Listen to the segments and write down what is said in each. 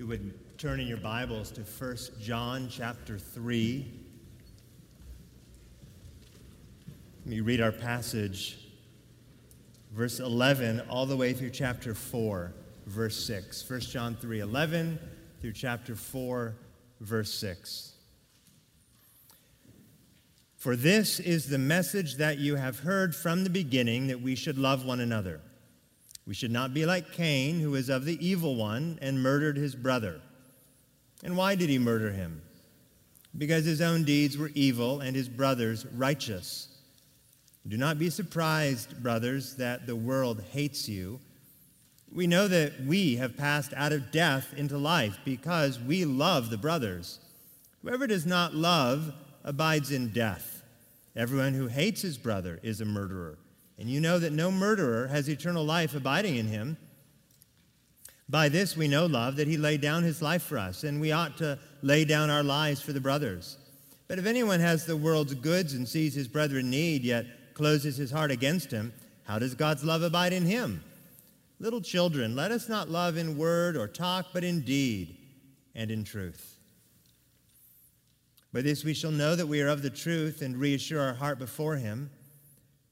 You would turn in your Bibles to 1 John chapter 3. Let me read our passage, verse 11, all the way through chapter 4, verse 6. 1 John 3 11 through chapter 4, verse 6. For this is the message that you have heard from the beginning that we should love one another. We should not be like Cain, who is of the evil one and murdered his brother. And why did he murder him? Because his own deeds were evil and his brother's righteous. Do not be surprised, brothers, that the world hates you. We know that we have passed out of death into life because we love the brothers. Whoever does not love abides in death. Everyone who hates his brother is a murderer and you know that no murderer has eternal life abiding in him. By this we know, love, that he laid down his life for us, and we ought to lay down our lives for the brothers. But if anyone has the world's goods and sees his brother in need, yet closes his heart against him, how does God's love abide in him? Little children, let us not love in word or talk, but in deed and in truth. By this we shall know that we are of the truth and reassure our heart before him.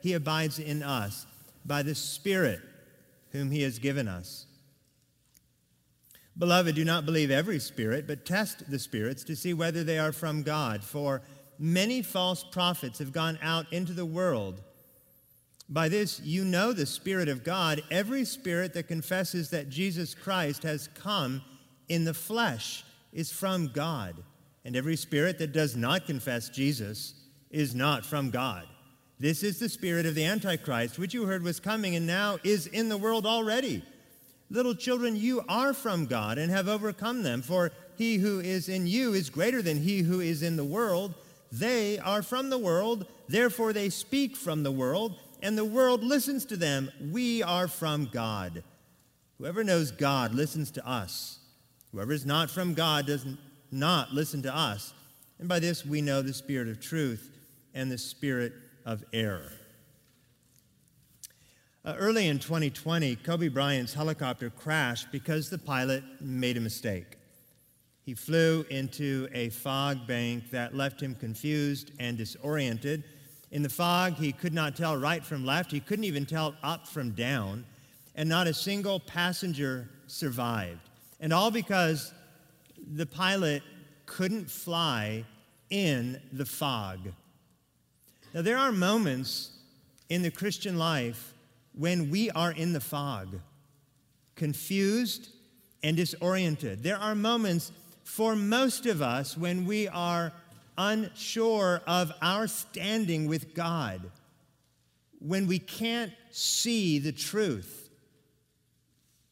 he abides in us by the Spirit whom he has given us. Beloved, do not believe every spirit, but test the spirits to see whether they are from God. For many false prophets have gone out into the world. By this you know the Spirit of God. Every spirit that confesses that Jesus Christ has come in the flesh is from God. And every spirit that does not confess Jesus is not from God. This is the spirit of the Antichrist, which you heard was coming and now is in the world already. Little children, you are from God and have overcome them, for he who is in you is greater than he who is in the world. They are from the world, therefore they speak from the world, and the world listens to them. We are from God. Whoever knows God listens to us. Whoever is not from God does not listen to us. And by this we know the spirit of truth and the spirit of error. Uh, early in 2020, Kobe Bryant's helicopter crashed because the pilot made a mistake. He flew into a fog bank that left him confused and disoriented. In the fog, he could not tell right from left. He couldn't even tell up from down. And not a single passenger survived. And all because the pilot couldn't fly in the fog. Now, there are moments in the Christian life when we are in the fog, confused and disoriented. There are moments for most of us when we are unsure of our standing with God, when we can't see the truth.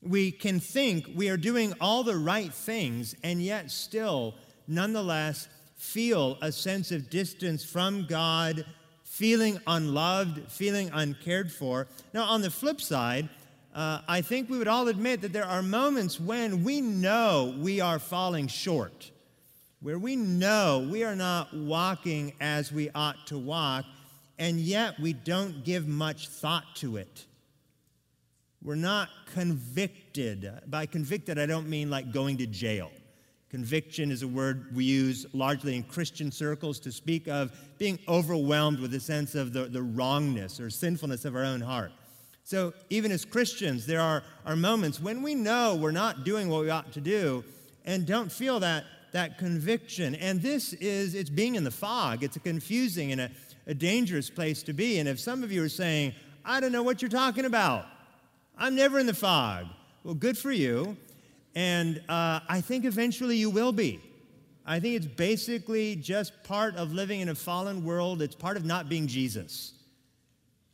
We can think we are doing all the right things and yet still, nonetheless, feel a sense of distance from God feeling unloved, feeling uncared for. Now, on the flip side, uh, I think we would all admit that there are moments when we know we are falling short, where we know we are not walking as we ought to walk, and yet we don't give much thought to it. We're not convicted. By convicted, I don't mean like going to jail. Conviction is a word we use largely in Christian circles to speak of being overwhelmed with a sense of the, the wrongness or sinfulness of our own heart. So, even as Christians, there are, are moments when we know we're not doing what we ought to do and don't feel that, that conviction. And this is, it's being in the fog. It's a confusing and a, a dangerous place to be. And if some of you are saying, I don't know what you're talking about, I'm never in the fog, well, good for you. And uh, I think eventually you will be. I think it's basically just part of living in a fallen world. It's part of not being Jesus.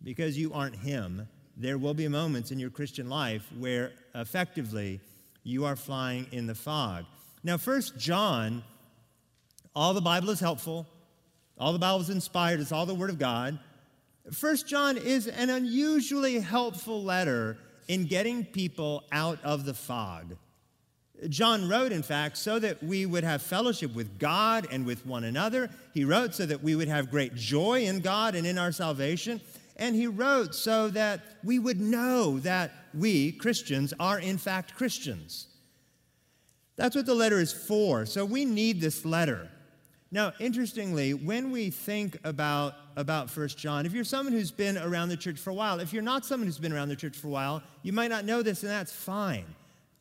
Because you aren't Him, there will be moments in your Christian life where effectively you are flying in the fog. Now, First John, all the Bible is helpful, all the Bible is inspired, it's all the Word of God. First John is an unusually helpful letter in getting people out of the fog. John wrote, in fact, so that we would have fellowship with God and with one another. He wrote so that we would have great joy in God and in our salvation. And he wrote so that we would know that we, Christians, are in fact Christians. That's what the letter is for. So we need this letter. Now, interestingly, when we think about, about 1 John, if you're someone who's been around the church for a while, if you're not someone who's been around the church for a while, you might not know this, and that's fine.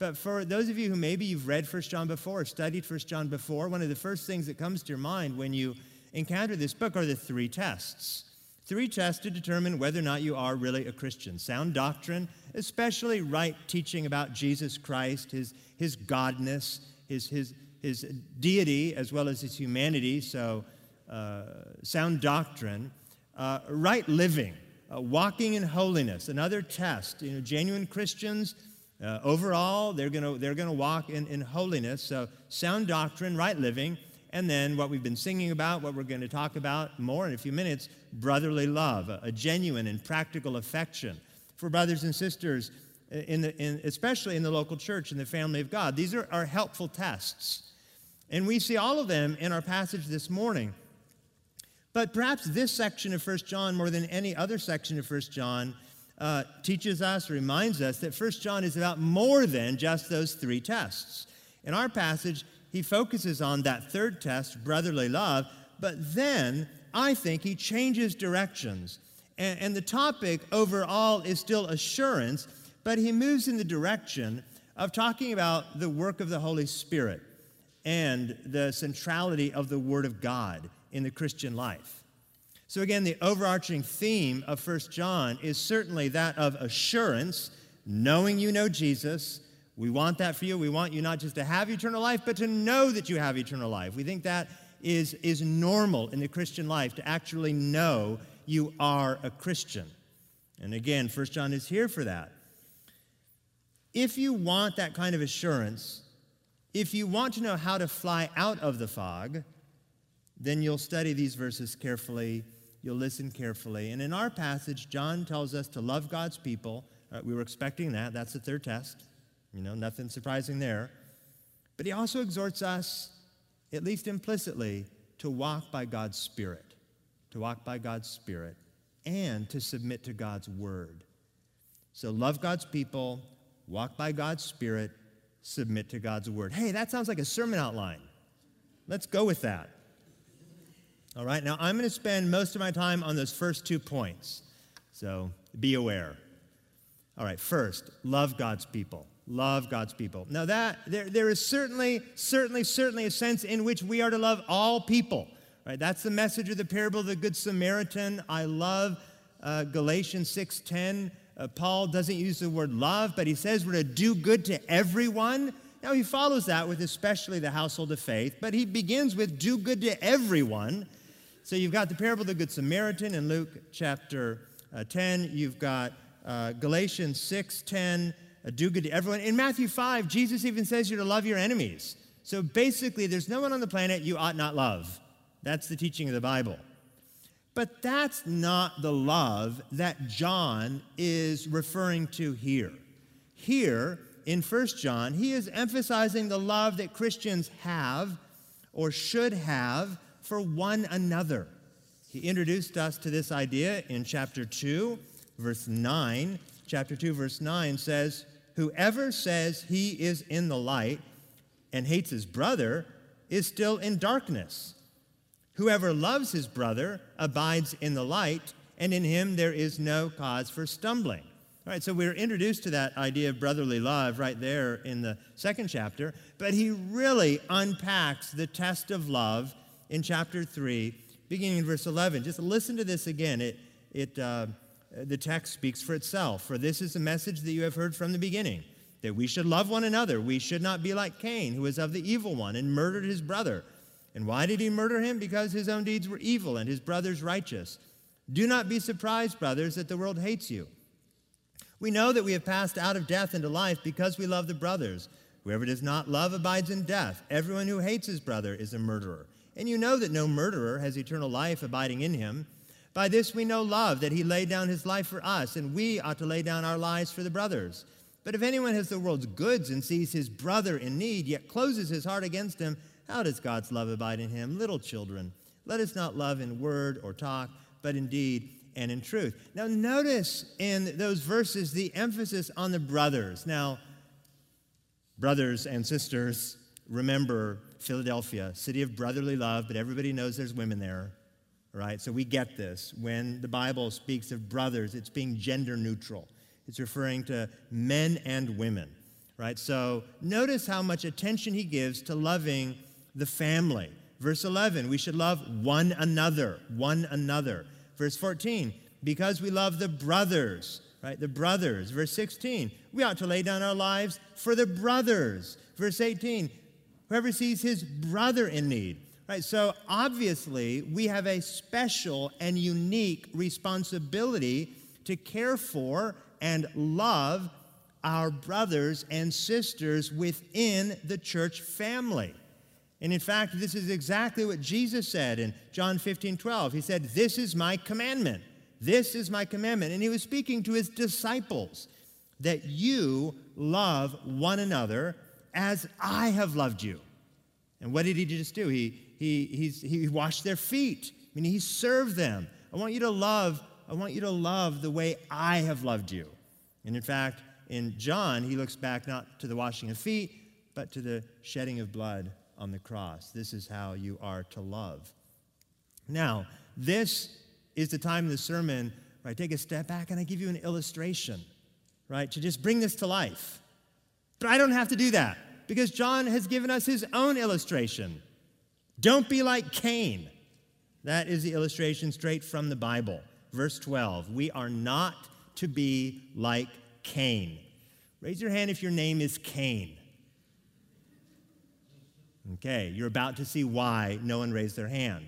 But for those of you who maybe you've read 1 John before or studied 1 John before, one of the first things that comes to your mind when you encounter this book are the three tests. Three tests to determine whether or not you are really a Christian. Sound doctrine, especially right teaching about Jesus Christ, his, his godness, his, his, his deity, as well as his humanity. So, uh, sound doctrine. Uh, right living, uh, walking in holiness, another test. You know, genuine Christians uh, overall, they're going to they're gonna walk in, in holiness. So, sound doctrine, right living, and then what we've been singing about, what we're going to talk about more in a few minutes brotherly love, a, a genuine and practical affection for brothers and sisters, in the, in, especially in the local church, in the family of God. These are, are helpful tests. And we see all of them in our passage this morning. But perhaps this section of 1 John, more than any other section of 1 John, uh, teaches us, reminds us that First John is about more than just those three tests. In our passage, he focuses on that third test, brotherly love, but then I think he changes directions. And, and the topic overall is still assurance, but he moves in the direction of talking about the work of the Holy Spirit and the centrality of the Word of God in the Christian life. So, again, the overarching theme of 1 John is certainly that of assurance, knowing you know Jesus. We want that for you. We want you not just to have eternal life, but to know that you have eternal life. We think that is, is normal in the Christian life to actually know you are a Christian. And again, 1 John is here for that. If you want that kind of assurance, if you want to know how to fly out of the fog, then you'll study these verses carefully you'll listen carefully. And in our passage, John tells us to love God's people. Uh, we were expecting that. That's the third test. You know, nothing surprising there. But he also exhorts us, at least implicitly, to walk by God's Spirit, to walk by God's Spirit, and to submit to God's Word. So love God's people, walk by God's Spirit, submit to God's Word. Hey, that sounds like a sermon outline. Let's go with that. All right, now I'm going to spend most of my time on those first two points. So be aware. All right, first, love God's people. Love God's people. Now that there, there is certainly, certainly, certainly a sense in which we are to love all people. Right? That's the message of the parable of the Good Samaritan. I love uh, Galatians 6:10. Uh, Paul doesn't use the word love, but he says we're to do good to everyone. Now he follows that with especially the household of faith, but he begins with do good to everyone. So you've got the parable of the Good Samaritan in Luke chapter uh, 10. You've got uh, Galatians 6 10, uh, do good to everyone. In Matthew 5, Jesus even says you're to love your enemies. So basically, there's no one on the planet you ought not love. That's the teaching of the Bible. But that's not the love that John is referring to here. Here, in 1 John, he is emphasizing the love that Christians have or should have for one another. He introduced us to this idea in chapter 2, verse 9. Chapter 2, verse 9 says, Whoever says he is in the light and hates his brother is still in darkness. Whoever loves his brother abides in the light, and in him there is no cause for stumbling. All right, so we're introduced to that idea of brotherly love right there in the second chapter, but he really unpacks the test of love in chapter 3, beginning in verse 11. Just listen to this again. It, it, uh, the text speaks for itself. For this is the message that you have heard from the beginning that we should love one another. We should not be like Cain, who was of the evil one and murdered his brother. And why did he murder him? Because his own deeds were evil and his brother's righteous. Do not be surprised, brothers, that the world hates you. We know that we have passed out of death into life because we love the brothers. Whoever does not love abides in death. Everyone who hates his brother is a murderer. And you know that no murderer has eternal life abiding in him. By this we know love, that he laid down his life for us, and we ought to lay down our lives for the brothers. But if anyone has the world's goods and sees his brother in need, yet closes his heart against him, how does God's love abide in him? Little children, let us not love in word or talk, but in deed and in truth. Now, notice in those verses the emphasis on the brothers. Now, brothers and sisters, remember Philadelphia, city of brotherly love, but everybody knows there's women there, right? So we get this. When the Bible speaks of brothers, it's being gender neutral, it's referring to men and women, right? So notice how much attention he gives to loving the family. Verse 11, we should love one another, one another. Verse 14, because we love the brothers, right? The brothers. Verse 16, we ought to lay down our lives for the brothers. Verse 18, whoever sees his brother in need. Right? So obviously, we have a special and unique responsibility to care for and love our brothers and sisters within the church family. And in fact, this is exactly what Jesus said in John 15 12. He said, This is my commandment. This is my commandment. And he was speaking to his disciples that you love one another as I have loved you. And what did he just do? He, he, he washed their feet. I mean, he served them. I want you to love, I want you to love the way I have loved you. And in fact, in John, he looks back not to the washing of feet, but to the shedding of blood on the cross. This is how you are to love. Now, this is the time in the sermon where I take a step back and I give you an illustration, right, to just bring this to life. But I don't have to do that because John has given us his own illustration. Don't be like Cain. That is the illustration straight from the Bible. Verse 12 We are not to be like Cain. Raise your hand if your name is Cain. Okay, you're about to see why no one raised their hand.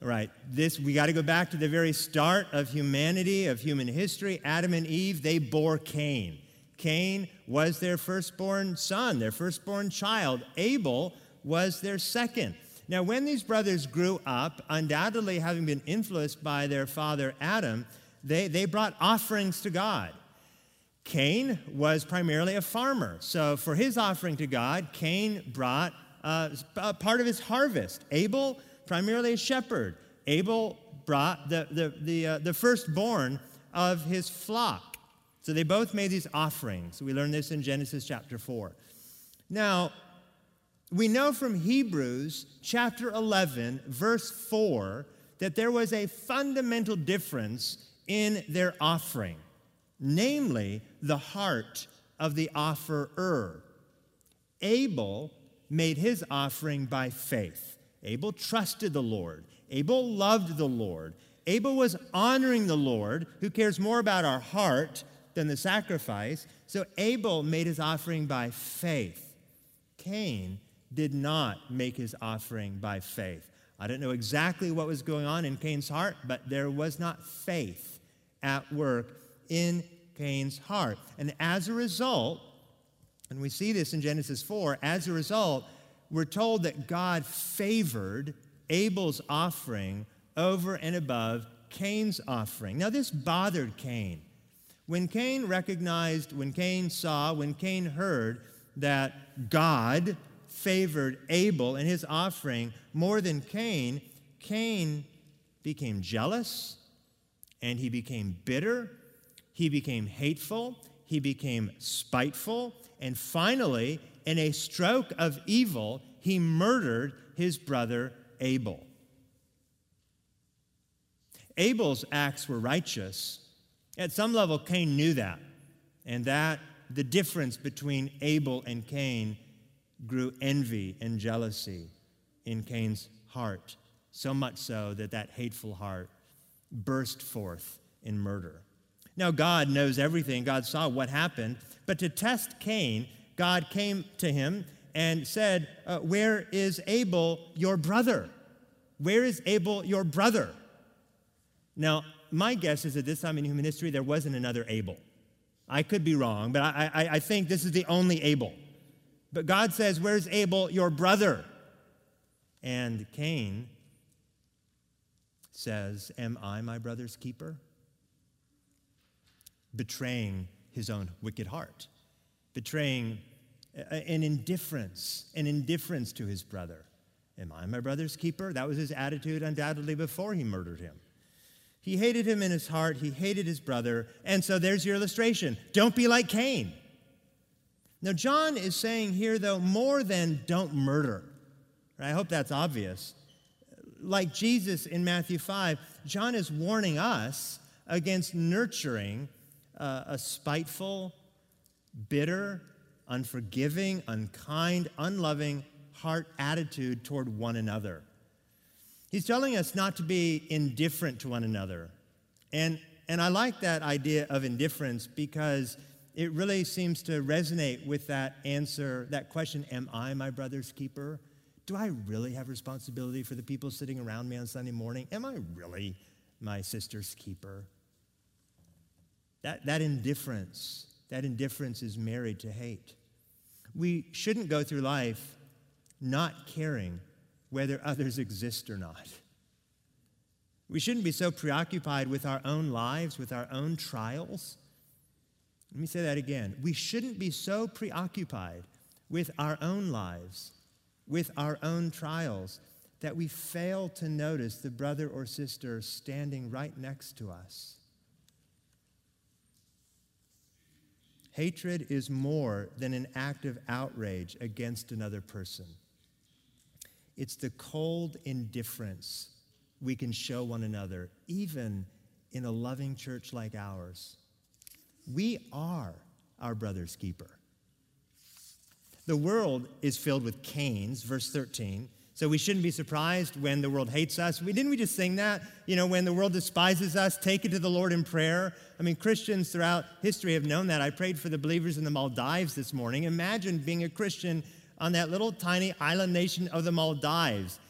All right, this we got to go back to the very start of humanity, of human history. Adam and Eve, they bore Cain. Cain was their firstborn son, their firstborn child. Abel was their second. Now, when these brothers grew up, undoubtedly having been influenced by their father Adam, they, they brought offerings to God. Cain was primarily a farmer. So, for his offering to God, Cain brought uh, part of his harvest. Abel, primarily a shepherd. Abel brought the, the, the, uh, the firstborn of his flock. So they both made these offerings. We learn this in Genesis chapter 4. Now, we know from Hebrews chapter 11, verse 4, that there was a fundamental difference in their offering, namely the heart of the offerer. Abel made his offering by faith. Abel trusted the Lord. Abel loved the Lord. Abel was honoring the Lord, who cares more about our heart than the sacrifice. So Abel made his offering by faith. Cain did not make his offering by faith. I don't know exactly what was going on in Cain's heart, but there was not faith at work in Cain's heart. And as a result, and we see this in Genesis 4, as a result, we're told that God favored Abel's offering over and above Cain's offering. Now, this bothered Cain. When Cain recognized, when Cain saw, when Cain heard that God favored Abel and his offering more than Cain, Cain became jealous and he became bitter, he became hateful, he became spiteful, and finally, in a stroke of evil, he murdered his brother Abel. Abel's acts were righteous, at some level, Cain knew that, and that the difference between Abel and Cain grew envy and jealousy in Cain's heart, so much so that that hateful heart burst forth in murder. Now, God knows everything. God saw what happened. But to test Cain, God came to him and said, uh, Where is Abel, your brother? Where is Abel, your brother? Now, my guess is at this time in human history, there wasn't another Abel. I could be wrong, but I, I, I think this is the only Abel. But God says, Where's Abel, your brother? And Cain says, Am I my brother's keeper? Betraying his own wicked heart, betraying uh, an indifference, an indifference to his brother. Am I my brother's keeper? That was his attitude undoubtedly before he murdered him. He hated him in his heart, he hated his brother, and so there's your illustration. Don't be like Cain. Now, John is saying here, though, more than don't murder. I hope that's obvious. Like Jesus in Matthew 5, John is warning us against nurturing uh, a spiteful, bitter, unforgiving, unkind, unloving heart attitude toward one another. He's telling us not to be indifferent to one another. And, and I like that idea of indifference because it really seems to resonate with that answer, that question Am I my brother's keeper? Do I really have responsibility for the people sitting around me on Sunday morning? Am I really my sister's keeper? That, that indifference, that indifference is married to hate. We shouldn't go through life not caring whether others exist or not. We shouldn't be so preoccupied with our own lives, with our own trials. Let me say that again. We shouldn't be so preoccupied with our own lives, with our own trials, that we fail to notice the brother or sister standing right next to us. Hatred is more than an act of outrage against another person. It's the cold indifference we can show one another, even in a loving church like ours. We are our brother's keeper. The world is filled with Cains, verse 13. So we shouldn't be surprised when the world hates us. We, didn't we just sing that? You know, when the world despises us, take it to the Lord in prayer. I mean, Christians throughout history have known that. I prayed for the believers in the Maldives this morning. Imagine being a Christian on that little tiny island nation of the Maldives.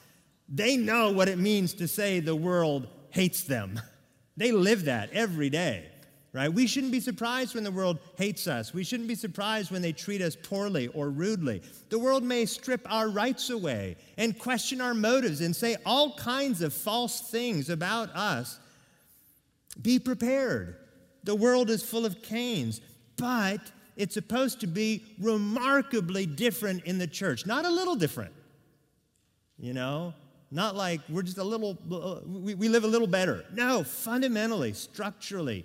They know what it means to say the world hates them. They live that every day, right? We shouldn't be surprised when the world hates us. We shouldn't be surprised when they treat us poorly or rudely. The world may strip our rights away and question our motives and say all kinds of false things about us. Be prepared. The world is full of Cains, but it's supposed to be remarkably different in the church, not a little different. You know, not like we're just a little, uh, we, we live a little better. No, fundamentally, structurally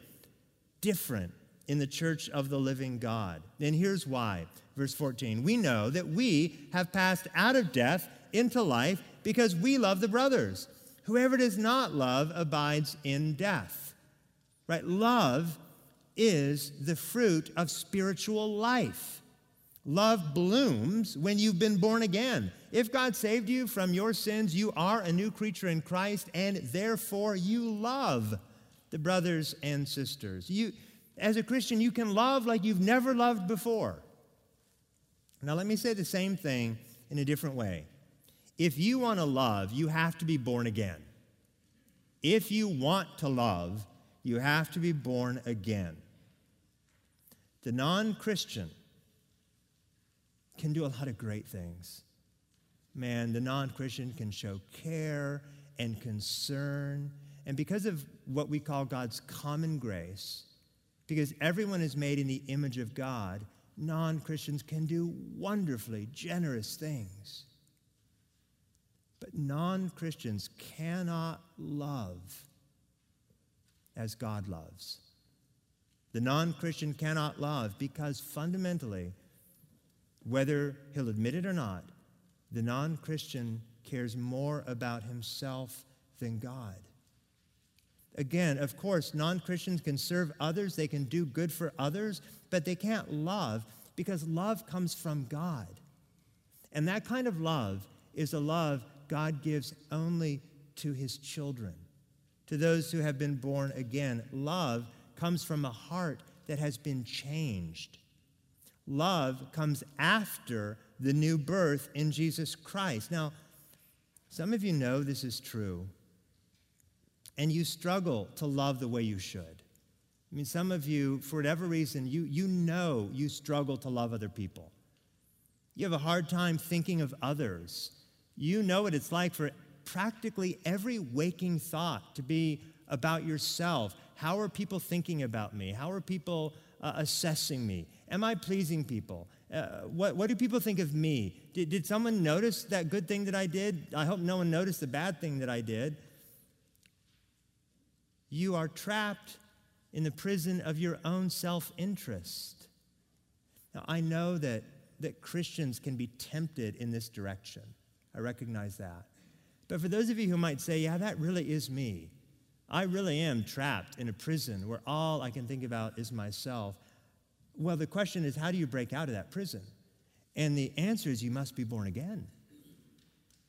different in the church of the living God. And here's why. Verse 14 We know that we have passed out of death into life because we love the brothers. Whoever does not love abides in death. Right? Love is the fruit of spiritual life. Love blooms when you've been born again. If God saved you from your sins, you are a new creature in Christ, and therefore you love the brothers and sisters. You, as a Christian, you can love like you've never loved before. Now, let me say the same thing in a different way. If you want to love, you have to be born again. If you want to love, you have to be born again. The non Christian can do a lot of great things. Man, the non Christian can show care and concern. And because of what we call God's common grace, because everyone is made in the image of God, non Christians can do wonderfully generous things. But non Christians cannot love as God loves. The non Christian cannot love because fundamentally, whether he'll admit it or not, the non Christian cares more about himself than God. Again, of course, non Christians can serve others, they can do good for others, but they can't love because love comes from God. And that kind of love is a love God gives only to his children, to those who have been born again. Love comes from a heart that has been changed. Love comes after the new birth in Jesus Christ. Now, some of you know this is true, and you struggle to love the way you should. I mean, some of you, for whatever reason, you, you know you struggle to love other people. You have a hard time thinking of others. You know what it's like for practically every waking thought to be about yourself. How are people thinking about me? How are people uh, assessing me? Am I pleasing people? Uh, what, what do people think of me? Did, did someone notice that good thing that I did? I hope no one noticed the bad thing that I did. You are trapped in the prison of your own self interest. Now, I know that, that Christians can be tempted in this direction. I recognize that. But for those of you who might say, yeah, that really is me, I really am trapped in a prison where all I can think about is myself. Well, the question is, how do you break out of that prison? And the answer is, you must be born again.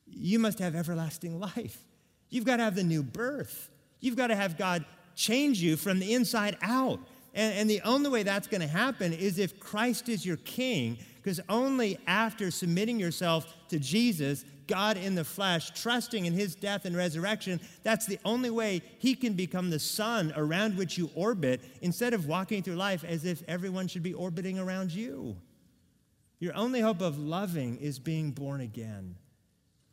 You must have everlasting life. You've got to have the new birth. You've got to have God change you from the inside out. And, and the only way that's going to happen is if Christ is your king, because only after submitting yourself to Jesus, God in the flesh, trusting in his death and resurrection, that's the only way he can become the sun around which you orbit instead of walking through life as if everyone should be orbiting around you. Your only hope of loving is being born again.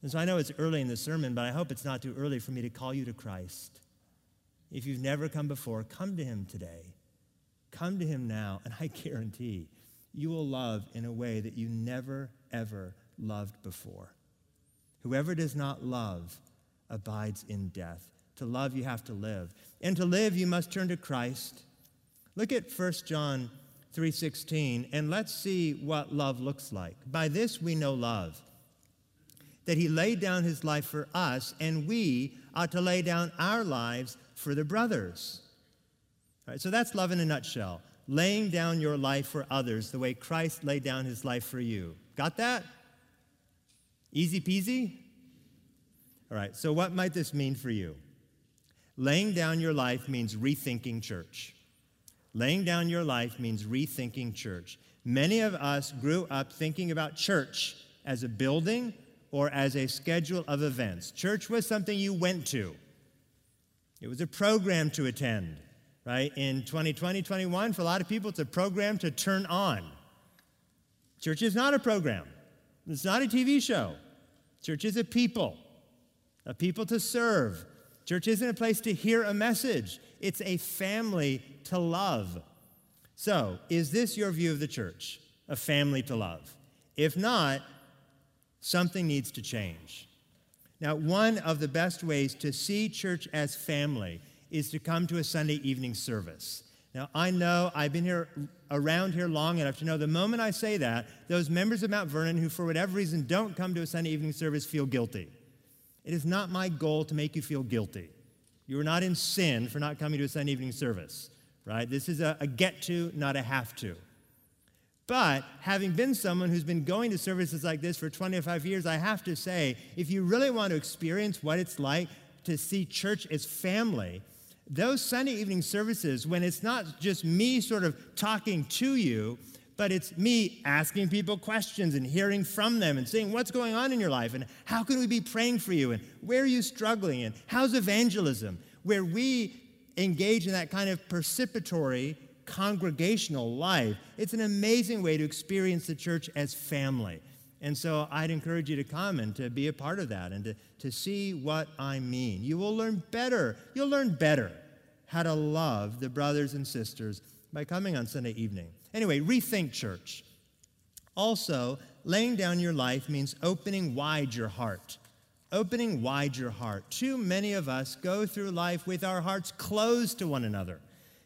And so I know it's early in the sermon, but I hope it's not too early for me to call you to Christ. If you've never come before, come to him today. Come to him now, and I guarantee you will love in a way that you never, ever loved before. Whoever does not love abides in death. To love, you have to live. And to live, you must turn to Christ. Look at 1 John 3:16 and let's see what love looks like. By this we know love that he laid down his life for us and we ought to lay down our lives for the brothers. All right, so that's love in a nutshell. Laying down your life for others the way Christ laid down his life for you. Got that? Easy peasy? All right, so what might this mean for you? Laying down your life means rethinking church. Laying down your life means rethinking church. Many of us grew up thinking about church as a building or as a schedule of events. Church was something you went to, it was a program to attend, right? In 2020, 21, for a lot of people, it's a program to turn on. Church is not a program, it's not a TV show. Church is a people, a people to serve. Church isn't a place to hear a message, it's a family to love. So, is this your view of the church? A family to love? If not, something needs to change. Now, one of the best ways to see church as family is to come to a Sunday evening service. Now, I know I've been here around here long enough to know the moment I say that, those members of Mount Vernon who, for whatever reason, don't come to a Sunday evening service feel guilty. It is not my goal to make you feel guilty. You are not in sin for not coming to a Sunday evening service, right? This is a, a get to, not a have to. But having been someone who's been going to services like this for 25 years, I have to say, if you really want to experience what it's like to see church as family, those Sunday evening services, when it's not just me sort of talking to you, but it's me asking people questions and hearing from them and saying, What's going on in your life? And how can we be praying for you? And where are you struggling? And how's evangelism? Where we engage in that kind of participatory congregational life. It's an amazing way to experience the church as family. And so I'd encourage you to come and to be a part of that and to, to see what I mean. You will learn better. You'll learn better how to love the brothers and sisters by coming on Sunday evening. Anyway, rethink church. Also, laying down your life means opening wide your heart. Opening wide your heart. Too many of us go through life with our hearts closed to one another.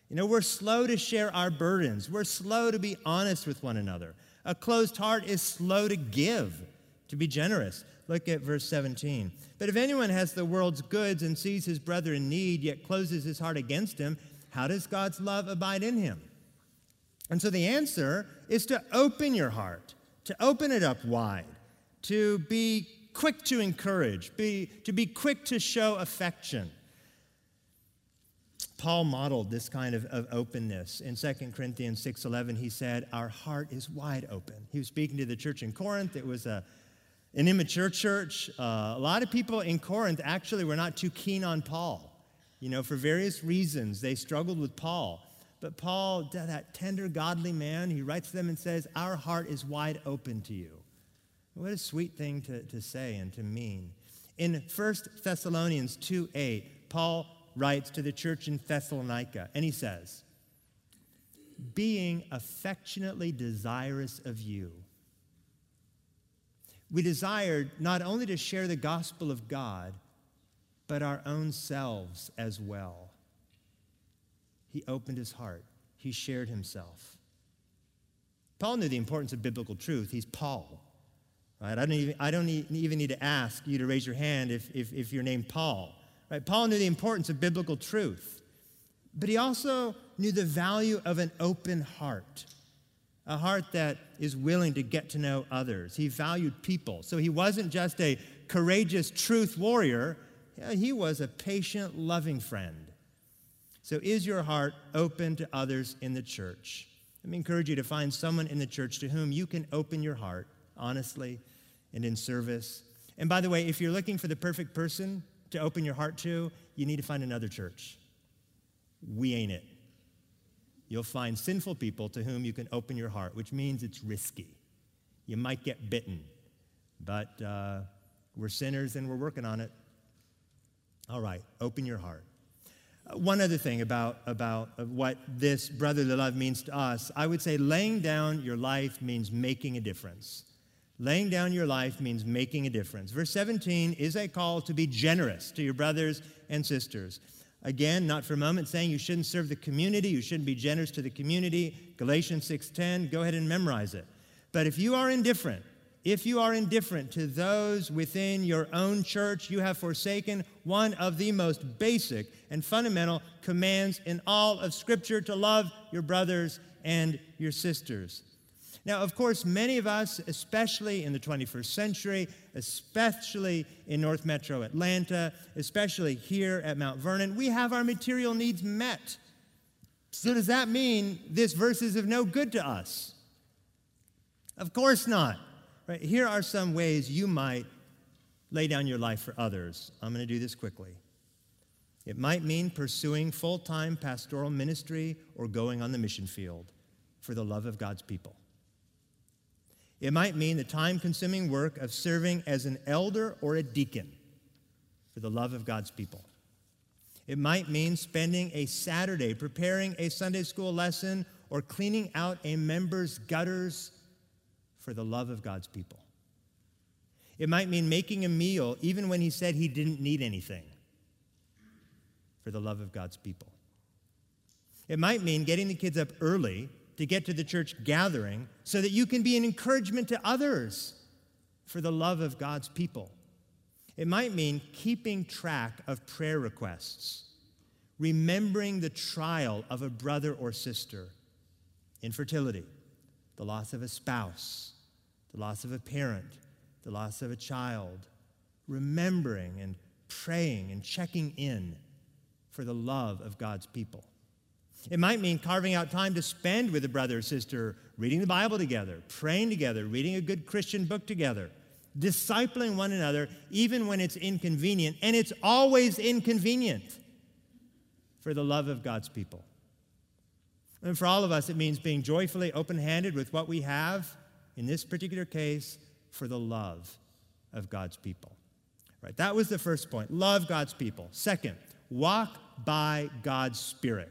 You know, we're slow to share our burdens. We're slow to be honest with one another. A closed heart is slow to give, to be generous. Look at verse 17. But if anyone has the world's goods and sees his brother in need, yet closes his heart against him, how does God's love abide in him? And so the answer is to open your heart, to open it up wide, to be quick to encourage, be, to be quick to show affection. Paul modeled this kind of, of openness. In 2 Corinthians 6.11, he said, our heart is wide open. He was speaking to the church in Corinth. It was a, an immature church. Uh, a lot of people in Corinth actually were not too keen on Paul. You know, for various reasons, they struggled with Paul. But Paul, that tender, godly man, he writes to them and says, Our heart is wide open to you. What a sweet thing to, to say and to mean. In 1 Thessalonians 2 8, Paul writes to the church in Thessalonica, and he says, Being affectionately desirous of you, we desired not only to share the gospel of God, but our own selves as well. He opened his heart, he shared himself. Paul knew the importance of biblical truth. He's Paul. Right? I don't even, I don't even need to ask you to raise your hand if, if, if you're named Paul. Right? Paul knew the importance of biblical truth, but he also knew the value of an open heart, a heart that is willing to get to know others. He valued people. So he wasn't just a courageous truth warrior, he was a patient, loving friend. So, is your heart open to others in the church? Let me encourage you to find someone in the church to whom you can open your heart honestly and in service. And by the way, if you're looking for the perfect person to open your heart to, you need to find another church. We ain't it. You'll find sinful people to whom you can open your heart, which means it's risky. You might get bitten, but uh, we're sinners and we're working on it. All right, open your heart. Uh, one other thing about, about what this brotherly love means to us, I would say laying down your life means making a difference. Laying down your life means making a difference. Verse 17 is a call to be generous to your brothers and sisters. Again, not for a moment saying you shouldn't serve the community, you shouldn't be generous to the community. Galatians 6:10, go ahead and memorize it. But if you are indifferent, if you are indifferent to those within your own church, you have forsaken one of the most basic and fundamental commands in all of Scripture to love your brothers and your sisters. Now, of course, many of us, especially in the 21st century, especially in North Metro Atlanta, especially here at Mount Vernon, we have our material needs met. So, does that mean this verse is of no good to us? Of course not. Right? Here are some ways you might lay down your life for others. I'm going to do this quickly. It might mean pursuing full time pastoral ministry or going on the mission field for the love of God's people. It might mean the time consuming work of serving as an elder or a deacon for the love of God's people. It might mean spending a Saturday preparing a Sunday school lesson or cleaning out a member's gutters for the love of God's people. It might mean making a meal even when he said he didn't need anything for the love of God's people. It might mean getting the kids up early to get to the church gathering so that you can be an encouragement to others for the love of God's people. It might mean keeping track of prayer requests, remembering the trial of a brother or sister, infertility, the loss of a spouse, the loss of a parent, the loss of a child, remembering and praying and checking in for the love of God's people. It might mean carving out time to spend with a brother or sister, reading the Bible together, praying together, reading a good Christian book together, discipling one another, even when it's inconvenient. And it's always inconvenient for the love of God's people. And for all of us, it means being joyfully open handed with what we have, in this particular case, for the love of God's people. Right, that was the first point. Love God's people. Second, walk by God's Spirit.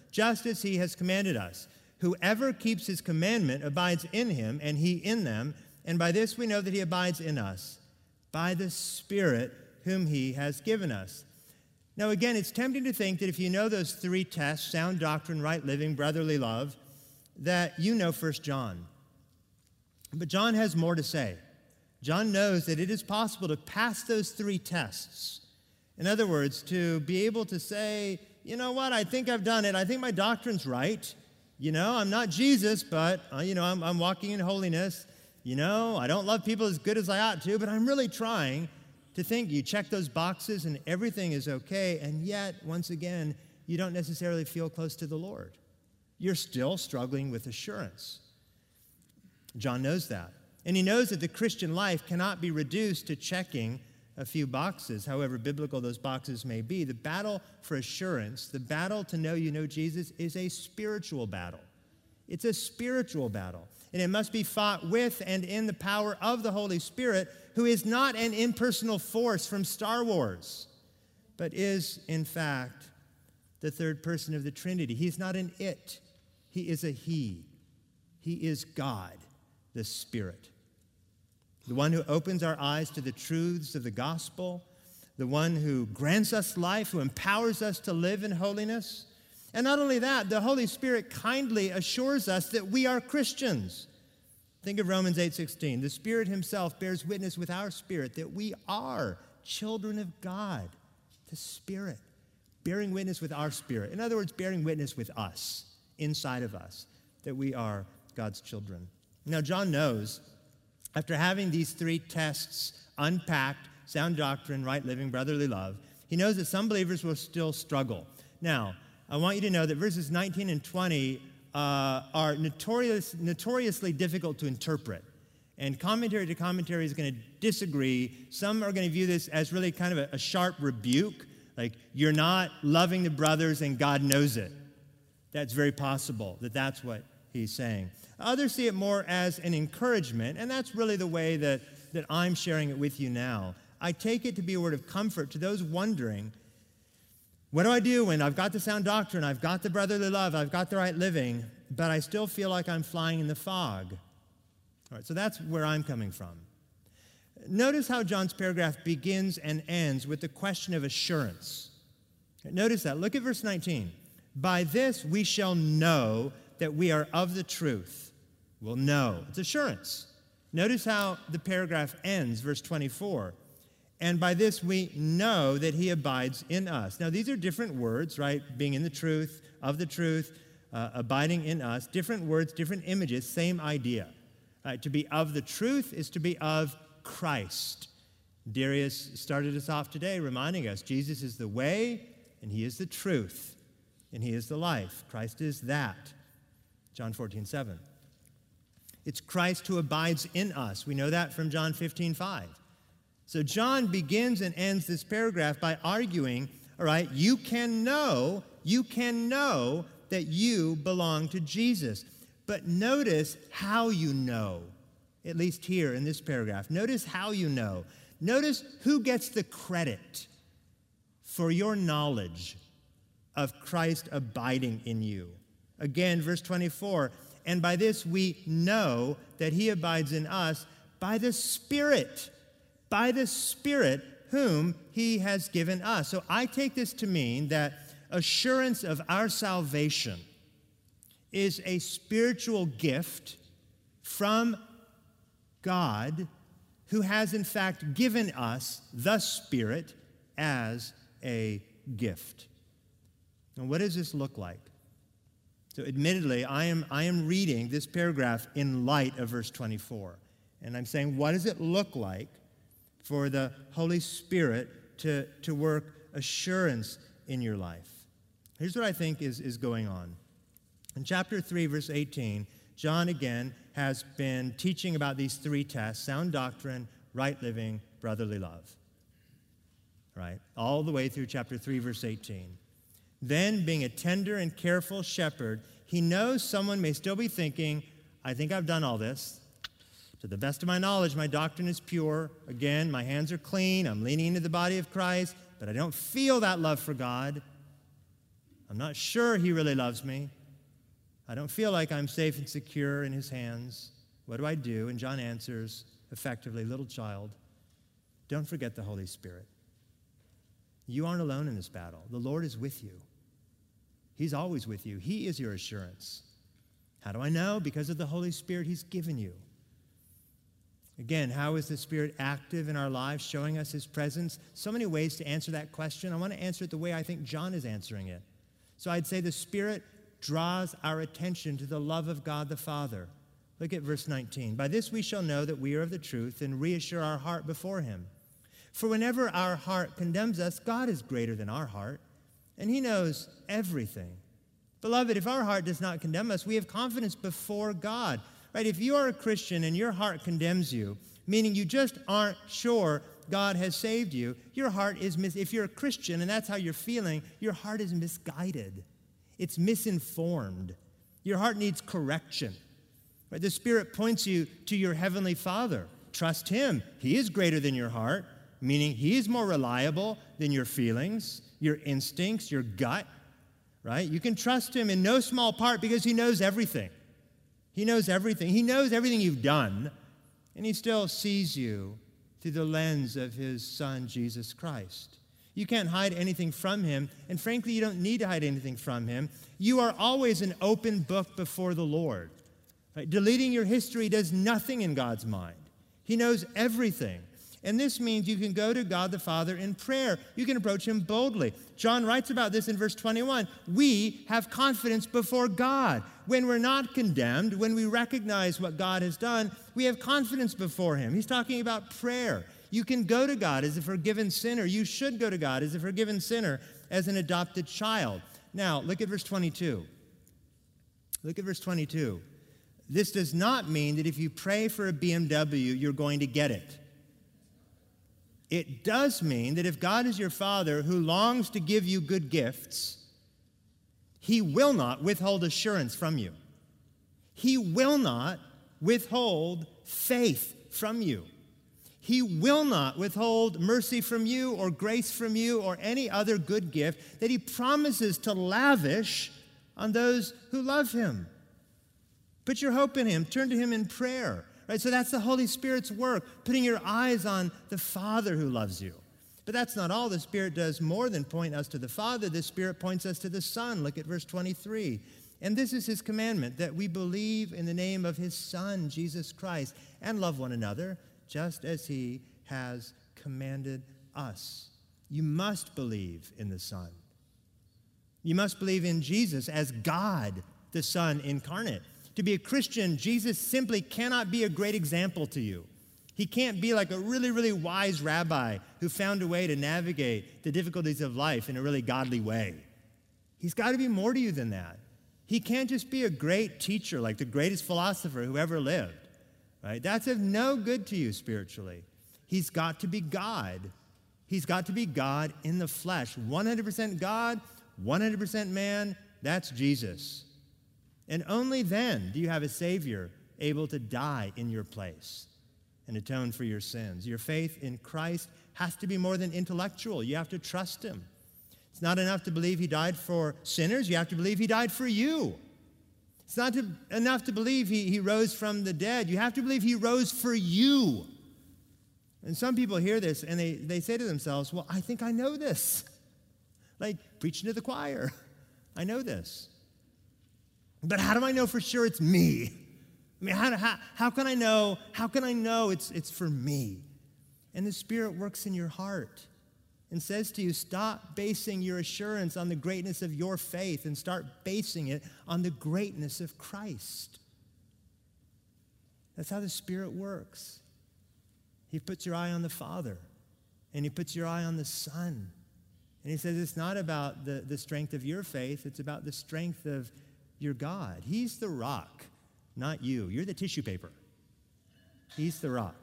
just as he has commanded us. Whoever keeps his commandment abides in him, and he in them. And by this we know that he abides in us, by the Spirit whom he has given us. Now, again, it's tempting to think that if you know those three tests sound doctrine, right living, brotherly love that you know First John. But John has more to say. John knows that it is possible to pass those three tests. In other words, to be able to say, you know what, I think I've done it. I think my doctrine's right. You know, I'm not Jesus, but, uh, you know, I'm, I'm walking in holiness. you know, I don't love people as good as I ought to, but I'm really trying to think you check those boxes and everything is okay, and yet, once again, you don't necessarily feel close to the Lord. You're still struggling with assurance. John knows that. And he knows that the Christian life cannot be reduced to checking a few boxes, however biblical those boxes may be. The battle for assurance, the battle to know you know Jesus, is a spiritual battle. It's a spiritual battle. And it must be fought with and in the power of the Holy Spirit, who is not an impersonal force from Star Wars, but is, in fact, the third person of the Trinity. He's not an it, he is a he. He is God, the Spirit the one who opens our eyes to the truths of the gospel, the one who grants us life, who empowers us to live in holiness. And not only that, the Holy Spirit kindly assures us that we are Christians. Think of Romans 8:16. The Spirit himself bears witness with our spirit that we are children of God. The Spirit bearing witness with our spirit. In other words, bearing witness with us, inside of us, that we are God's children. Now, John knows after having these three tests unpacked sound doctrine, right living, brotherly love he knows that some believers will still struggle. Now, I want you to know that verses 19 and 20 uh, are notorious, notoriously difficult to interpret. And commentary to commentary is going to disagree. Some are going to view this as really kind of a, a sharp rebuke, like you're not loving the brothers and God knows it. That's very possible that that's what he's saying. Others see it more as an encouragement, and that's really the way that, that I'm sharing it with you now. I take it to be a word of comfort to those wondering what do I do when I've got the sound doctrine, I've got the brotherly love, I've got the right living, but I still feel like I'm flying in the fog? All right, so that's where I'm coming from. Notice how John's paragraph begins and ends with the question of assurance. Notice that. Look at verse 19. By this we shall know that we are of the truth will know. It's assurance. Notice how the paragraph ends, verse 24. And by this we know that he abides in us. Now, these are different words, right? Being in the truth, of the truth, uh, abiding in us. Different words, different images, same idea. To be of the truth is to be of Christ. Darius started us off today reminding us Jesus is the way, and he is the truth, and he is the life. Christ is that. John 14, 7. It's Christ who abides in us. We know that from John 15, 5. So John begins and ends this paragraph by arguing, all right, you can know, you can know that you belong to Jesus. But notice how you know, at least here in this paragraph. Notice how you know. Notice who gets the credit for your knowledge of Christ abiding in you. Again, verse 24 and by this we know that he abides in us by the Spirit, by the Spirit whom he has given us. So I take this to mean that assurance of our salvation is a spiritual gift from God who has in fact given us the Spirit as a gift. And what does this look like? So, admittedly, I am, I am reading this paragraph in light of verse 24. And I'm saying, what does it look like for the Holy Spirit to, to work assurance in your life? Here's what I think is, is going on. In chapter 3, verse 18, John again has been teaching about these three tests sound doctrine, right living, brotherly love. Right? All the way through chapter 3, verse 18. Then, being a tender and careful shepherd, he knows someone may still be thinking, I think I've done all this. To the best of my knowledge, my doctrine is pure. Again, my hands are clean. I'm leaning into the body of Christ, but I don't feel that love for God. I'm not sure he really loves me. I don't feel like I'm safe and secure in his hands. What do I do? And John answers effectively, little child, don't forget the Holy Spirit. You aren't alone in this battle. The Lord is with you. He's always with you. He is your assurance. How do I know? Because of the Holy Spirit He's given you. Again, how is the Spirit active in our lives, showing us His presence? So many ways to answer that question. I want to answer it the way I think John is answering it. So I'd say the Spirit draws our attention to the love of God the Father, Look at verse 19. By this we shall know that we are of the truth and reassure our heart before him. For whenever our heart condemns us, God is greater than our heart, and he knows everything. Beloved, if our heart does not condemn us, we have confidence before God. Right? If you are a Christian and your heart condemns you, meaning you just aren't sure God has saved you, your heart is mis- if you're a Christian and that's how you're feeling, your heart is misguided. It's misinformed. Your heart needs correction. Right? The Spirit points you to your heavenly Father. Trust him. He is greater than your heart, meaning he is more reliable than your feelings, your instincts, your gut right? You can trust him in no small part because he knows everything. He knows everything. He knows everything you've done, and he still sees you through the lens of his son, Jesus Christ. You can't hide anything from him, and frankly, you don't need to hide anything from him. You are always an open book before the Lord. Right? Deleting your history does nothing in God's mind. He knows everything. And this means you can go to God the Father in prayer. You can approach Him boldly. John writes about this in verse 21. We have confidence before God. When we're not condemned, when we recognize what God has done, we have confidence before Him. He's talking about prayer. You can go to God as a forgiven sinner. You should go to God as a forgiven sinner, as an adopted child. Now, look at verse 22. Look at verse 22. This does not mean that if you pray for a BMW, you're going to get it. It does mean that if God is your Father who longs to give you good gifts, He will not withhold assurance from you. He will not withhold faith from you. He will not withhold mercy from you or grace from you or any other good gift that He promises to lavish on those who love Him. Put your hope in Him, turn to Him in prayer. Right? So that's the Holy Spirit's work, putting your eyes on the Father who loves you. But that's not all. The Spirit does more than point us to the Father. The Spirit points us to the Son. Look at verse 23. And this is his commandment that we believe in the name of his Son, Jesus Christ, and love one another just as he has commanded us. You must believe in the Son. You must believe in Jesus as God, the Son incarnate. To be a Christian, Jesus simply cannot be a great example to you. He can't be like a really, really wise rabbi who found a way to navigate the difficulties of life in a really godly way. He's got to be more to you than that. He can't just be a great teacher like the greatest philosopher who ever lived, right? That's of no good to you spiritually. He's got to be God. He's got to be God in the flesh. 100% God, 100% man. That's Jesus. And only then do you have a Savior able to die in your place and atone for your sins. Your faith in Christ has to be more than intellectual. You have to trust Him. It's not enough to believe He died for sinners, you have to believe He died for you. It's not to, enough to believe he, he rose from the dead. You have to believe He rose for you. And some people hear this and they, they say to themselves, Well, I think I know this. Like preaching to the choir. I know this. But how do I know for sure it's me? I mean, how, how, how can I know? How can I know it's, it's for me? And the Spirit works in your heart and says to you, stop basing your assurance on the greatness of your faith and start basing it on the greatness of Christ. That's how the Spirit works. He puts your eye on the Father, and He puts your eye on the Son. And He says it's not about the, the strength of your faith, it's about the strength of your God. He's the rock, not you. You're the tissue paper. He's the rock.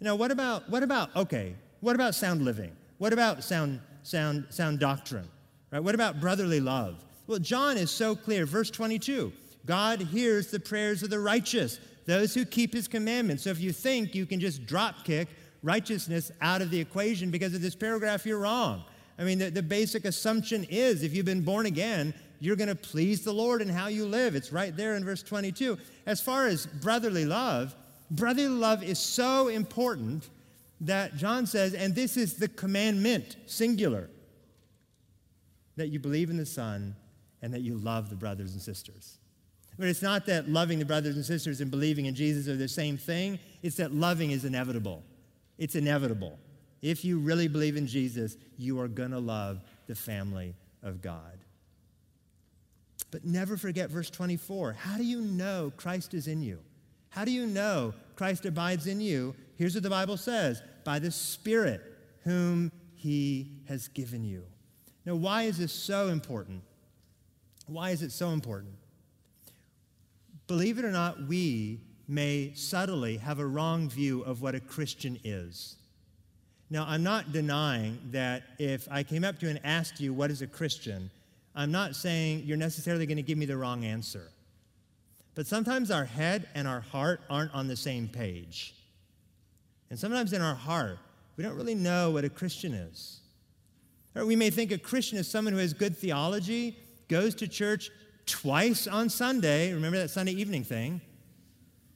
Now, what about, what about, okay, what about sound living? What about sound, sound, sound doctrine? Right? What about brotherly love? Well, John is so clear. Verse 22 God hears the prayers of the righteous, those who keep his commandments. So if you think you can just drop kick righteousness out of the equation because of this paragraph, you're wrong. I mean, the, the basic assumption is if you've been born again, you're going to please the Lord in how you live. It's right there in verse 22. As far as brotherly love, brotherly love is so important that John says, and this is the commandment, singular, that you believe in the Son and that you love the brothers and sisters. But it's not that loving the brothers and sisters and believing in Jesus are the same thing, it's that loving is inevitable. It's inevitable. If you really believe in Jesus, you are going to love the family of God. But never forget verse 24. How do you know Christ is in you? How do you know Christ abides in you? Here's what the Bible says by the Spirit whom he has given you. Now, why is this so important? Why is it so important? Believe it or not, we may subtly have a wrong view of what a Christian is. Now, I'm not denying that if I came up to you and asked you, What is a Christian? I'm not saying you're necessarily going to give me the wrong answer. But sometimes our head and our heart aren't on the same page. And sometimes in our heart, we don't really know what a Christian is. Or we may think a Christian is someone who has good theology, goes to church twice on Sunday, remember that Sunday evening thing,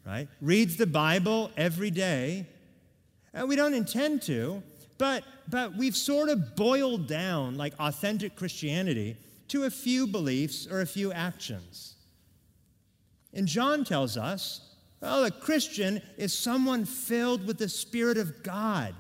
right? Reads the Bible every day, And we don't intend to, but, but we've sort of boiled down like authentic Christianity to a few beliefs or a few actions. And John tells us, well, a Christian is someone filled with the Spirit of God.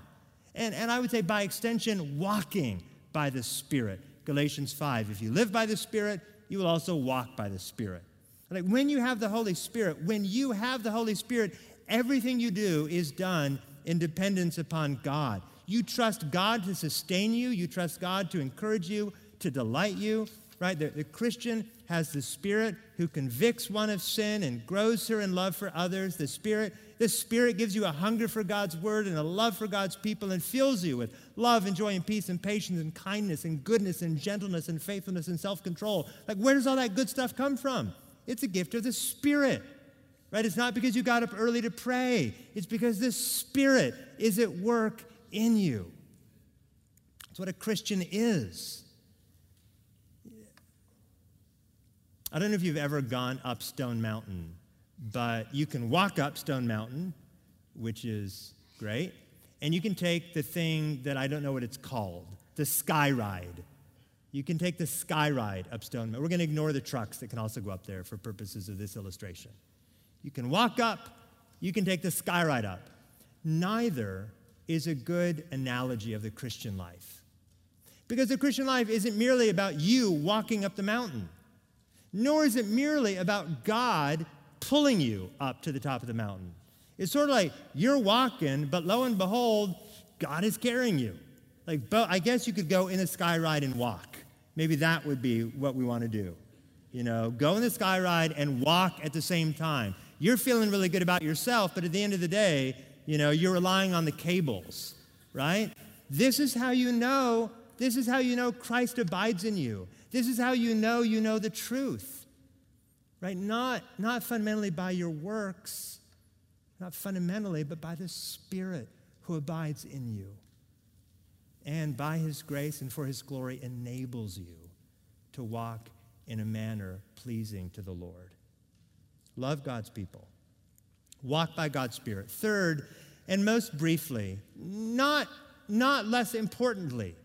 And, and I would say, by extension, walking by the Spirit. Galatians 5. If you live by the Spirit, you will also walk by the Spirit. Like when you have the Holy Spirit, when you have the Holy Spirit, everything you do is done in dependence upon God. You trust God to sustain you, you trust God to encourage you, to delight you, right? The, the Christian has the Spirit who convicts one of sin and grows her in love for others. The Spirit, the Spirit gives you a hunger for God's word and a love for God's people and fills you with love and joy and peace and patience and kindness and goodness and gentleness and faithfulness and self-control. Like where does all that good stuff come from? It's a gift of the Spirit. Right? It's not because you got up early to pray. It's because the Spirit is at work in you. It's what a Christian is. I don't know if you've ever gone up Stone Mountain, but you can walk up Stone Mountain, which is great, and you can take the thing that I don't know what it's called, the sky ride. You can take the sky ride up Stone Mountain. We're going to ignore the trucks that can also go up there for purposes of this illustration. You can walk up, you can take the sky ride up. Neither is a good analogy of the Christian life. Because the Christian life isn't merely about you walking up the mountain, nor is it merely about God pulling you up to the top of the mountain. It's sort of like you're walking, but lo and behold, God is carrying you. Like, I guess you could go in a sky ride and walk. Maybe that would be what we want to do. You know, go in the sky ride and walk at the same time you're feeling really good about yourself, but at the end of the day, you know, you're relying on the cables, right? This is how you know, this is how you know Christ abides in you. This is how you know you know the truth. Right? Not, not fundamentally by your works, not fundamentally, but by the Spirit who abides in you. And by his grace and for his glory enables you to walk in a manner pleasing to the Lord. Love God's people. Walk by God's Spirit. Third, and most briefly, not, not less importantly,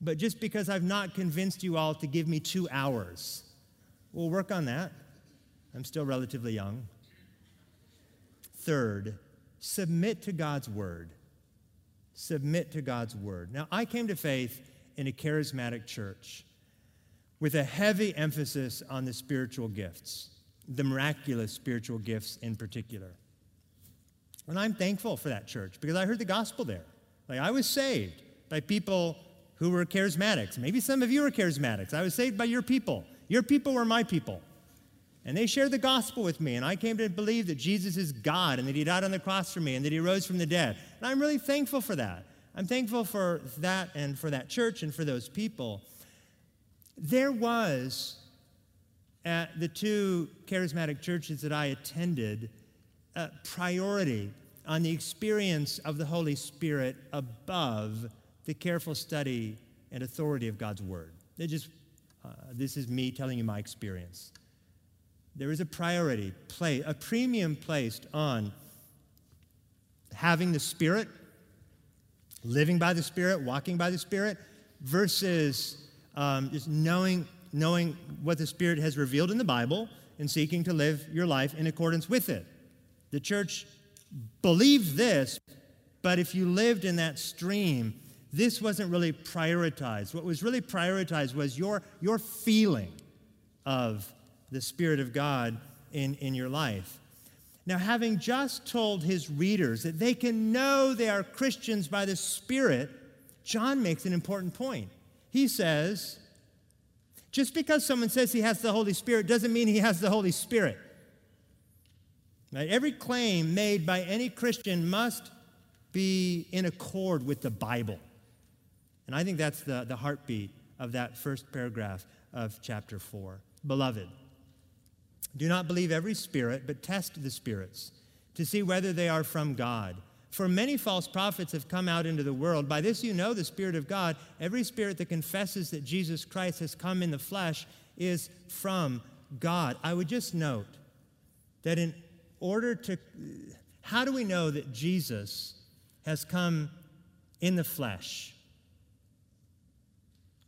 but just because I've not convinced you all to give me two hours, we'll work on that. I'm still relatively young. Third, submit to God's word. Submit to God's word. Now, I came to faith in a charismatic church with a heavy emphasis on the spiritual gifts the miraculous spiritual gifts in particular. And I'm thankful for that church because I heard the gospel there. Like I was saved by people who were charismatics. Maybe some of you are charismatics. I was saved by your people. Your people were my people. And they shared the gospel with me, and I came to believe that Jesus is God and that He died on the cross for me and that He rose from the dead. And I'm really thankful for that. I'm thankful for that and for that church and for those people. There was at the two charismatic churches that I attended uh, priority on the experience of the Holy Spirit above the careful study and authority of God's Word. They just, uh, this is me telling you my experience. There is a priority, play, a premium placed on having the Spirit, living by the Spirit, walking by the Spirit, versus um, just knowing knowing what the Spirit has revealed in the Bible and seeking to live your life in accordance with it. The church believed this, but if you lived in that stream, this wasn't really prioritized. What was really prioritized was your, your feeling of the Spirit of God in, in your life. Now, having just told his readers that they can know they are Christians by the Spirit, John makes an important point. He says, just because someone says he has the Holy Spirit doesn't mean he has the Holy Spirit. Right? Every claim made by any Christian must be in accord with the Bible. And I think that's the, the heartbeat of that first paragraph of chapter 4. Beloved, do not believe every spirit, but test the spirits to see whether they are from God. For many false prophets have come out into the world. By this you know the Spirit of God. Every spirit that confesses that Jesus Christ has come in the flesh is from God. I would just note that in order to, how do we know that Jesus has come in the flesh?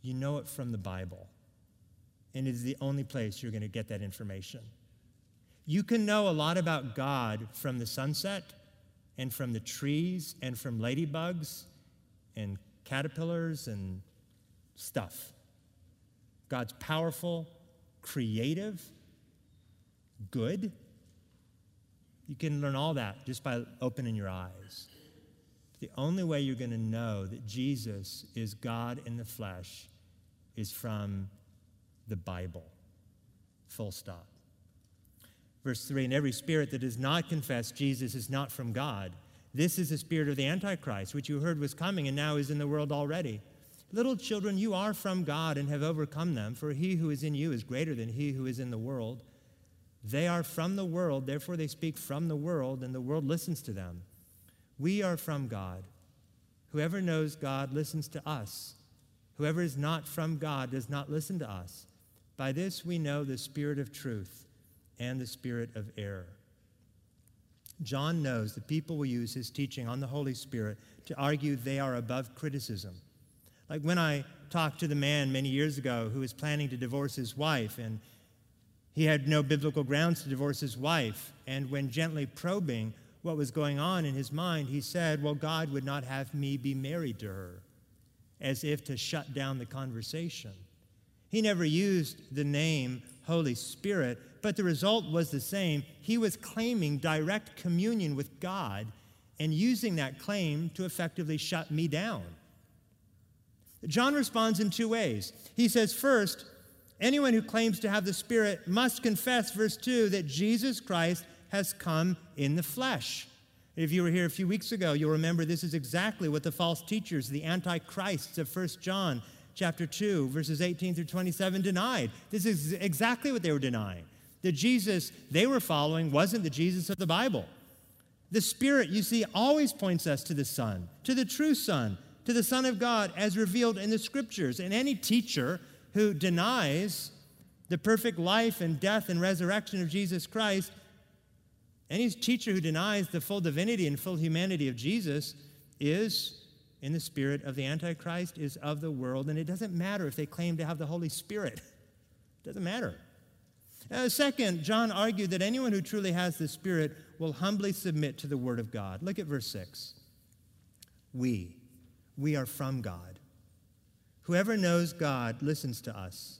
You know it from the Bible. And it is the only place you're going to get that information. You can know a lot about God from the sunset and from the trees and from ladybugs and caterpillars and stuff. God's powerful, creative, good. You can learn all that just by opening your eyes. The only way you're going to know that Jesus is God in the flesh is from the Bible. Full stop. Verse 3 And every spirit that does not confess Jesus is not from God. This is the spirit of the Antichrist, which you heard was coming and now is in the world already. Little children, you are from God and have overcome them, for he who is in you is greater than he who is in the world. They are from the world, therefore they speak from the world, and the world listens to them. We are from God. Whoever knows God listens to us. Whoever is not from God does not listen to us. By this we know the spirit of truth and the spirit of error. John knows that people will use his teaching on the Holy Spirit to argue they are above criticism. Like when I talked to the man many years ago who was planning to divorce his wife, and he had no biblical grounds to divorce his wife. And when gently probing what was going on in his mind, he said, Well, God would not have me be married to her, as if to shut down the conversation. He never used the name Holy Spirit, but the result was the same. He was claiming direct communion with God and using that claim to effectively shut me down. John responds in two ways. He says, first, anyone who claims to have the Spirit must confess, verse 2, that Jesus Christ has come in the flesh. If you were here a few weeks ago, you'll remember this is exactly what the false teachers, the antichrists of 1 John, chapter 2, verses 18 through 27, denied. This is exactly what they were denying. The Jesus they were following wasn't the Jesus of the Bible. The Spirit, you see, always points us to the Son, to the true Son, to the Son of God as revealed in the Scriptures. And any teacher who denies the perfect life and death and resurrection of Jesus Christ, any teacher who denies the full divinity and full humanity of Jesus is in the spirit of the Antichrist is of the world, and it doesn't matter if they claim to have the Holy Spirit. It doesn't matter. Uh, second, John argued that anyone who truly has the Spirit will humbly submit to the Word of God. Look at verse 6. We, we are from God. Whoever knows God listens to us.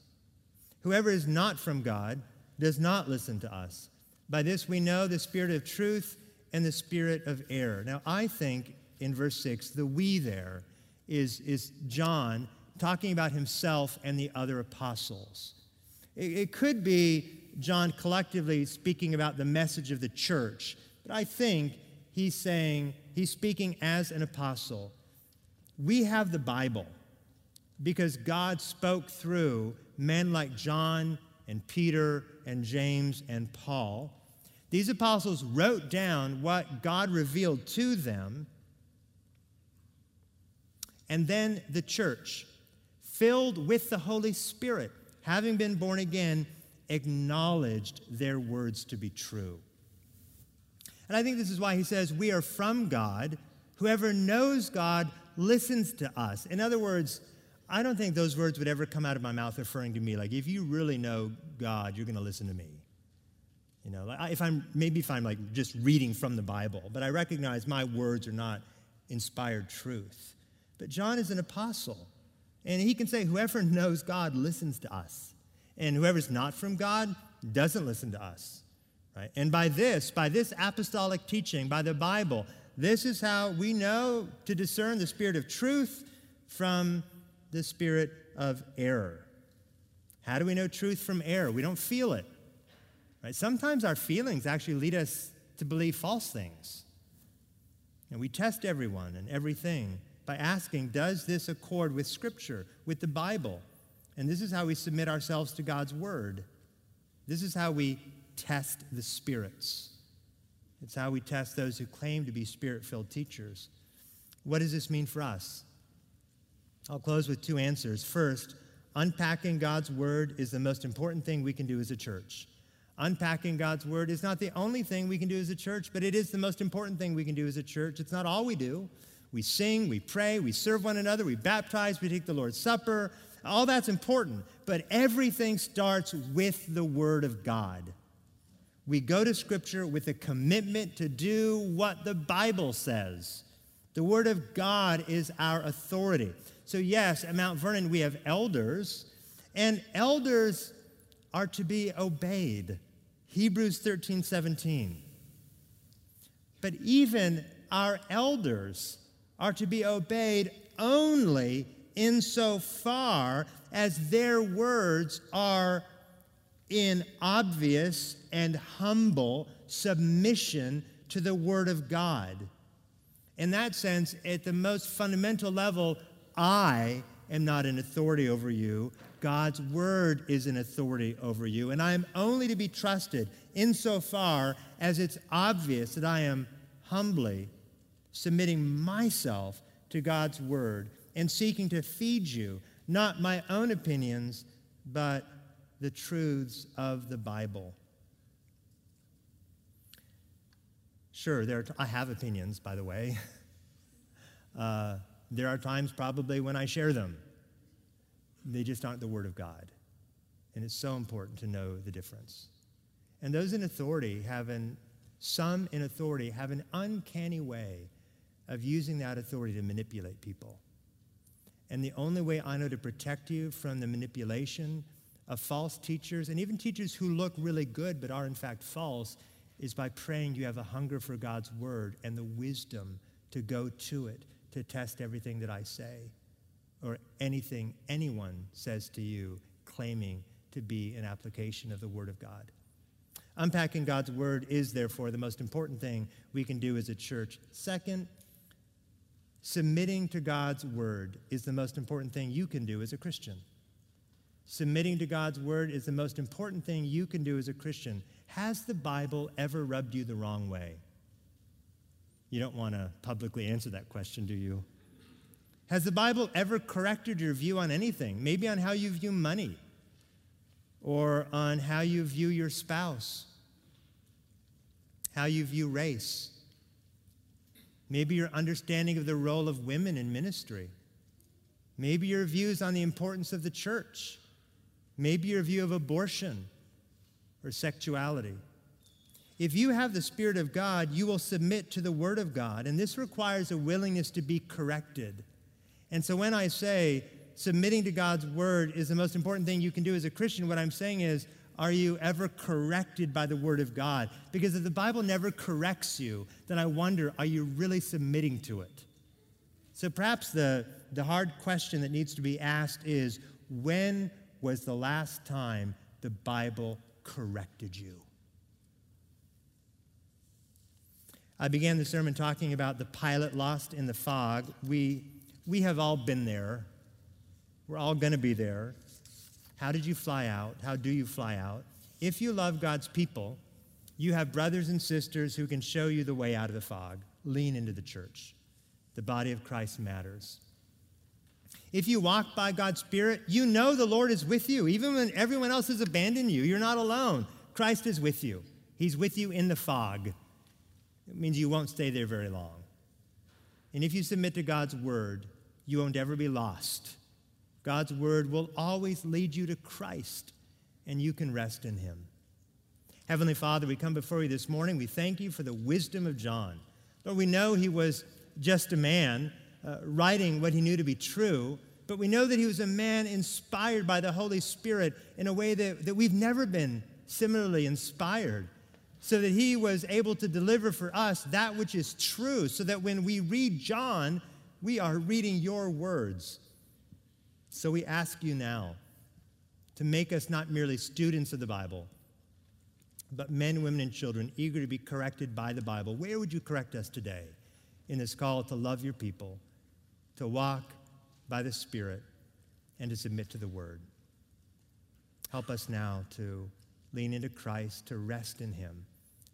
Whoever is not from God does not listen to us. By this we know the spirit of truth and the spirit of error. Now, I think in verse 6, the we there is, is John talking about himself and the other apostles. It, it could be John collectively speaking about the message of the church, but I think he's saying, he's speaking as an apostle. We have the Bible because God spoke through men like John and Peter and James and Paul. These apostles wrote down what God revealed to them and then the church, filled with the Holy Spirit, having been born again, acknowledged their words to be true. And I think this is why he says, We are from God. Whoever knows God listens to us. In other words, I don't think those words would ever come out of my mouth referring to me. Like, if you really know God, you're going to listen to me. You know, if I'm maybe if I'm like just reading from the Bible, but I recognize my words are not inspired truth. But John is an apostle. And he can say, whoever knows God listens to us. And whoever's not from God doesn't listen to us. Right? And by this, by this apostolic teaching, by the Bible, this is how we know to discern the spirit of truth from the spirit of error. How do we know truth from error? We don't feel it. Right? Sometimes our feelings actually lead us to believe false things. And we test everyone and everything by asking, does this accord with Scripture, with the Bible? And this is how we submit ourselves to God's Word. This is how we test the spirits. It's how we test those who claim to be spirit filled teachers. What does this mean for us? I'll close with two answers. First, unpacking God's Word is the most important thing we can do as a church. Unpacking God's Word is not the only thing we can do as a church, but it is the most important thing we can do as a church. It's not all we do. We sing, we pray, we serve one another, we baptize, we take the Lord's Supper. All that's important, but everything starts with the Word of God. We go to Scripture with a commitment to do what the Bible says. The Word of God is our authority. So, yes, at Mount Vernon, we have elders, and elders are to be obeyed. Hebrews 13, 17. But even our elders are to be obeyed only insofar as their words are in obvious and humble submission to the Word of God. In that sense, at the most fundamental level, I am not an authority over you. God's word is an authority over you, and I am only to be trusted insofar as it's obvious that I am humbly submitting myself to God's word and seeking to feed you, not my own opinions, but the truths of the Bible. Sure, there t- I have opinions, by the way. Uh, there are times probably when I share them. They just aren't the Word of God. And it's so important to know the difference. And those in authority have an, some in authority have an uncanny way of using that authority to manipulate people. And the only way I know to protect you from the manipulation of false teachers, and even teachers who look really good but are in fact false, is by praying you have a hunger for God's word and the wisdom to go to it to test everything that I say or anything anyone says to you claiming to be an application of the Word of God. Unpacking God's Word is, therefore, the most important thing we can do as a church. Second, submitting to God's Word is the most important thing you can do as a Christian. Submitting to God's Word is the most important thing you can do as a Christian. Has the Bible ever rubbed you the wrong way? You don't want to publicly answer that question, do you? Has the Bible ever corrected your view on anything? Maybe on how you view money or on how you view your spouse, how you view race, maybe your understanding of the role of women in ministry, maybe your views on the importance of the church, maybe your view of abortion or sexuality. If you have the Spirit of God, you will submit to the Word of God, and this requires a willingness to be corrected and so when I say submitting to God's word is the most important thing you can do as a Christian, what I'm saying is, are you ever corrected by the word of God? Because if the Bible never corrects you, then I wonder, are you really submitting to it? So perhaps the, the hard question that needs to be asked is when was the last time the Bible corrected you? I began the sermon talking about the pilot lost in the fog. We we have all been there. We're all going to be there. How did you fly out? How do you fly out? If you love God's people, you have brothers and sisters who can show you the way out of the fog. Lean into the church. The body of Christ matters. If you walk by God's Spirit, you know the Lord is with you. Even when everyone else has abandoned you, you're not alone. Christ is with you. He's with you in the fog. It means you won't stay there very long. And if you submit to God's word, you won't ever be lost. God's word will always lead you to Christ, and you can rest in him. Heavenly Father, we come before you this morning. We thank you for the wisdom of John. Lord, we know he was just a man uh, writing what he knew to be true, but we know that he was a man inspired by the Holy Spirit in a way that, that we've never been similarly inspired. So that he was able to deliver for us that which is true, so that when we read John, we are reading your words. So we ask you now to make us not merely students of the Bible, but men, women, and children eager to be corrected by the Bible. Where would you correct us today in this call to love your people, to walk by the Spirit, and to submit to the Word? Help us now to lean into Christ, to rest in Him.